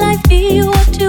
life be what you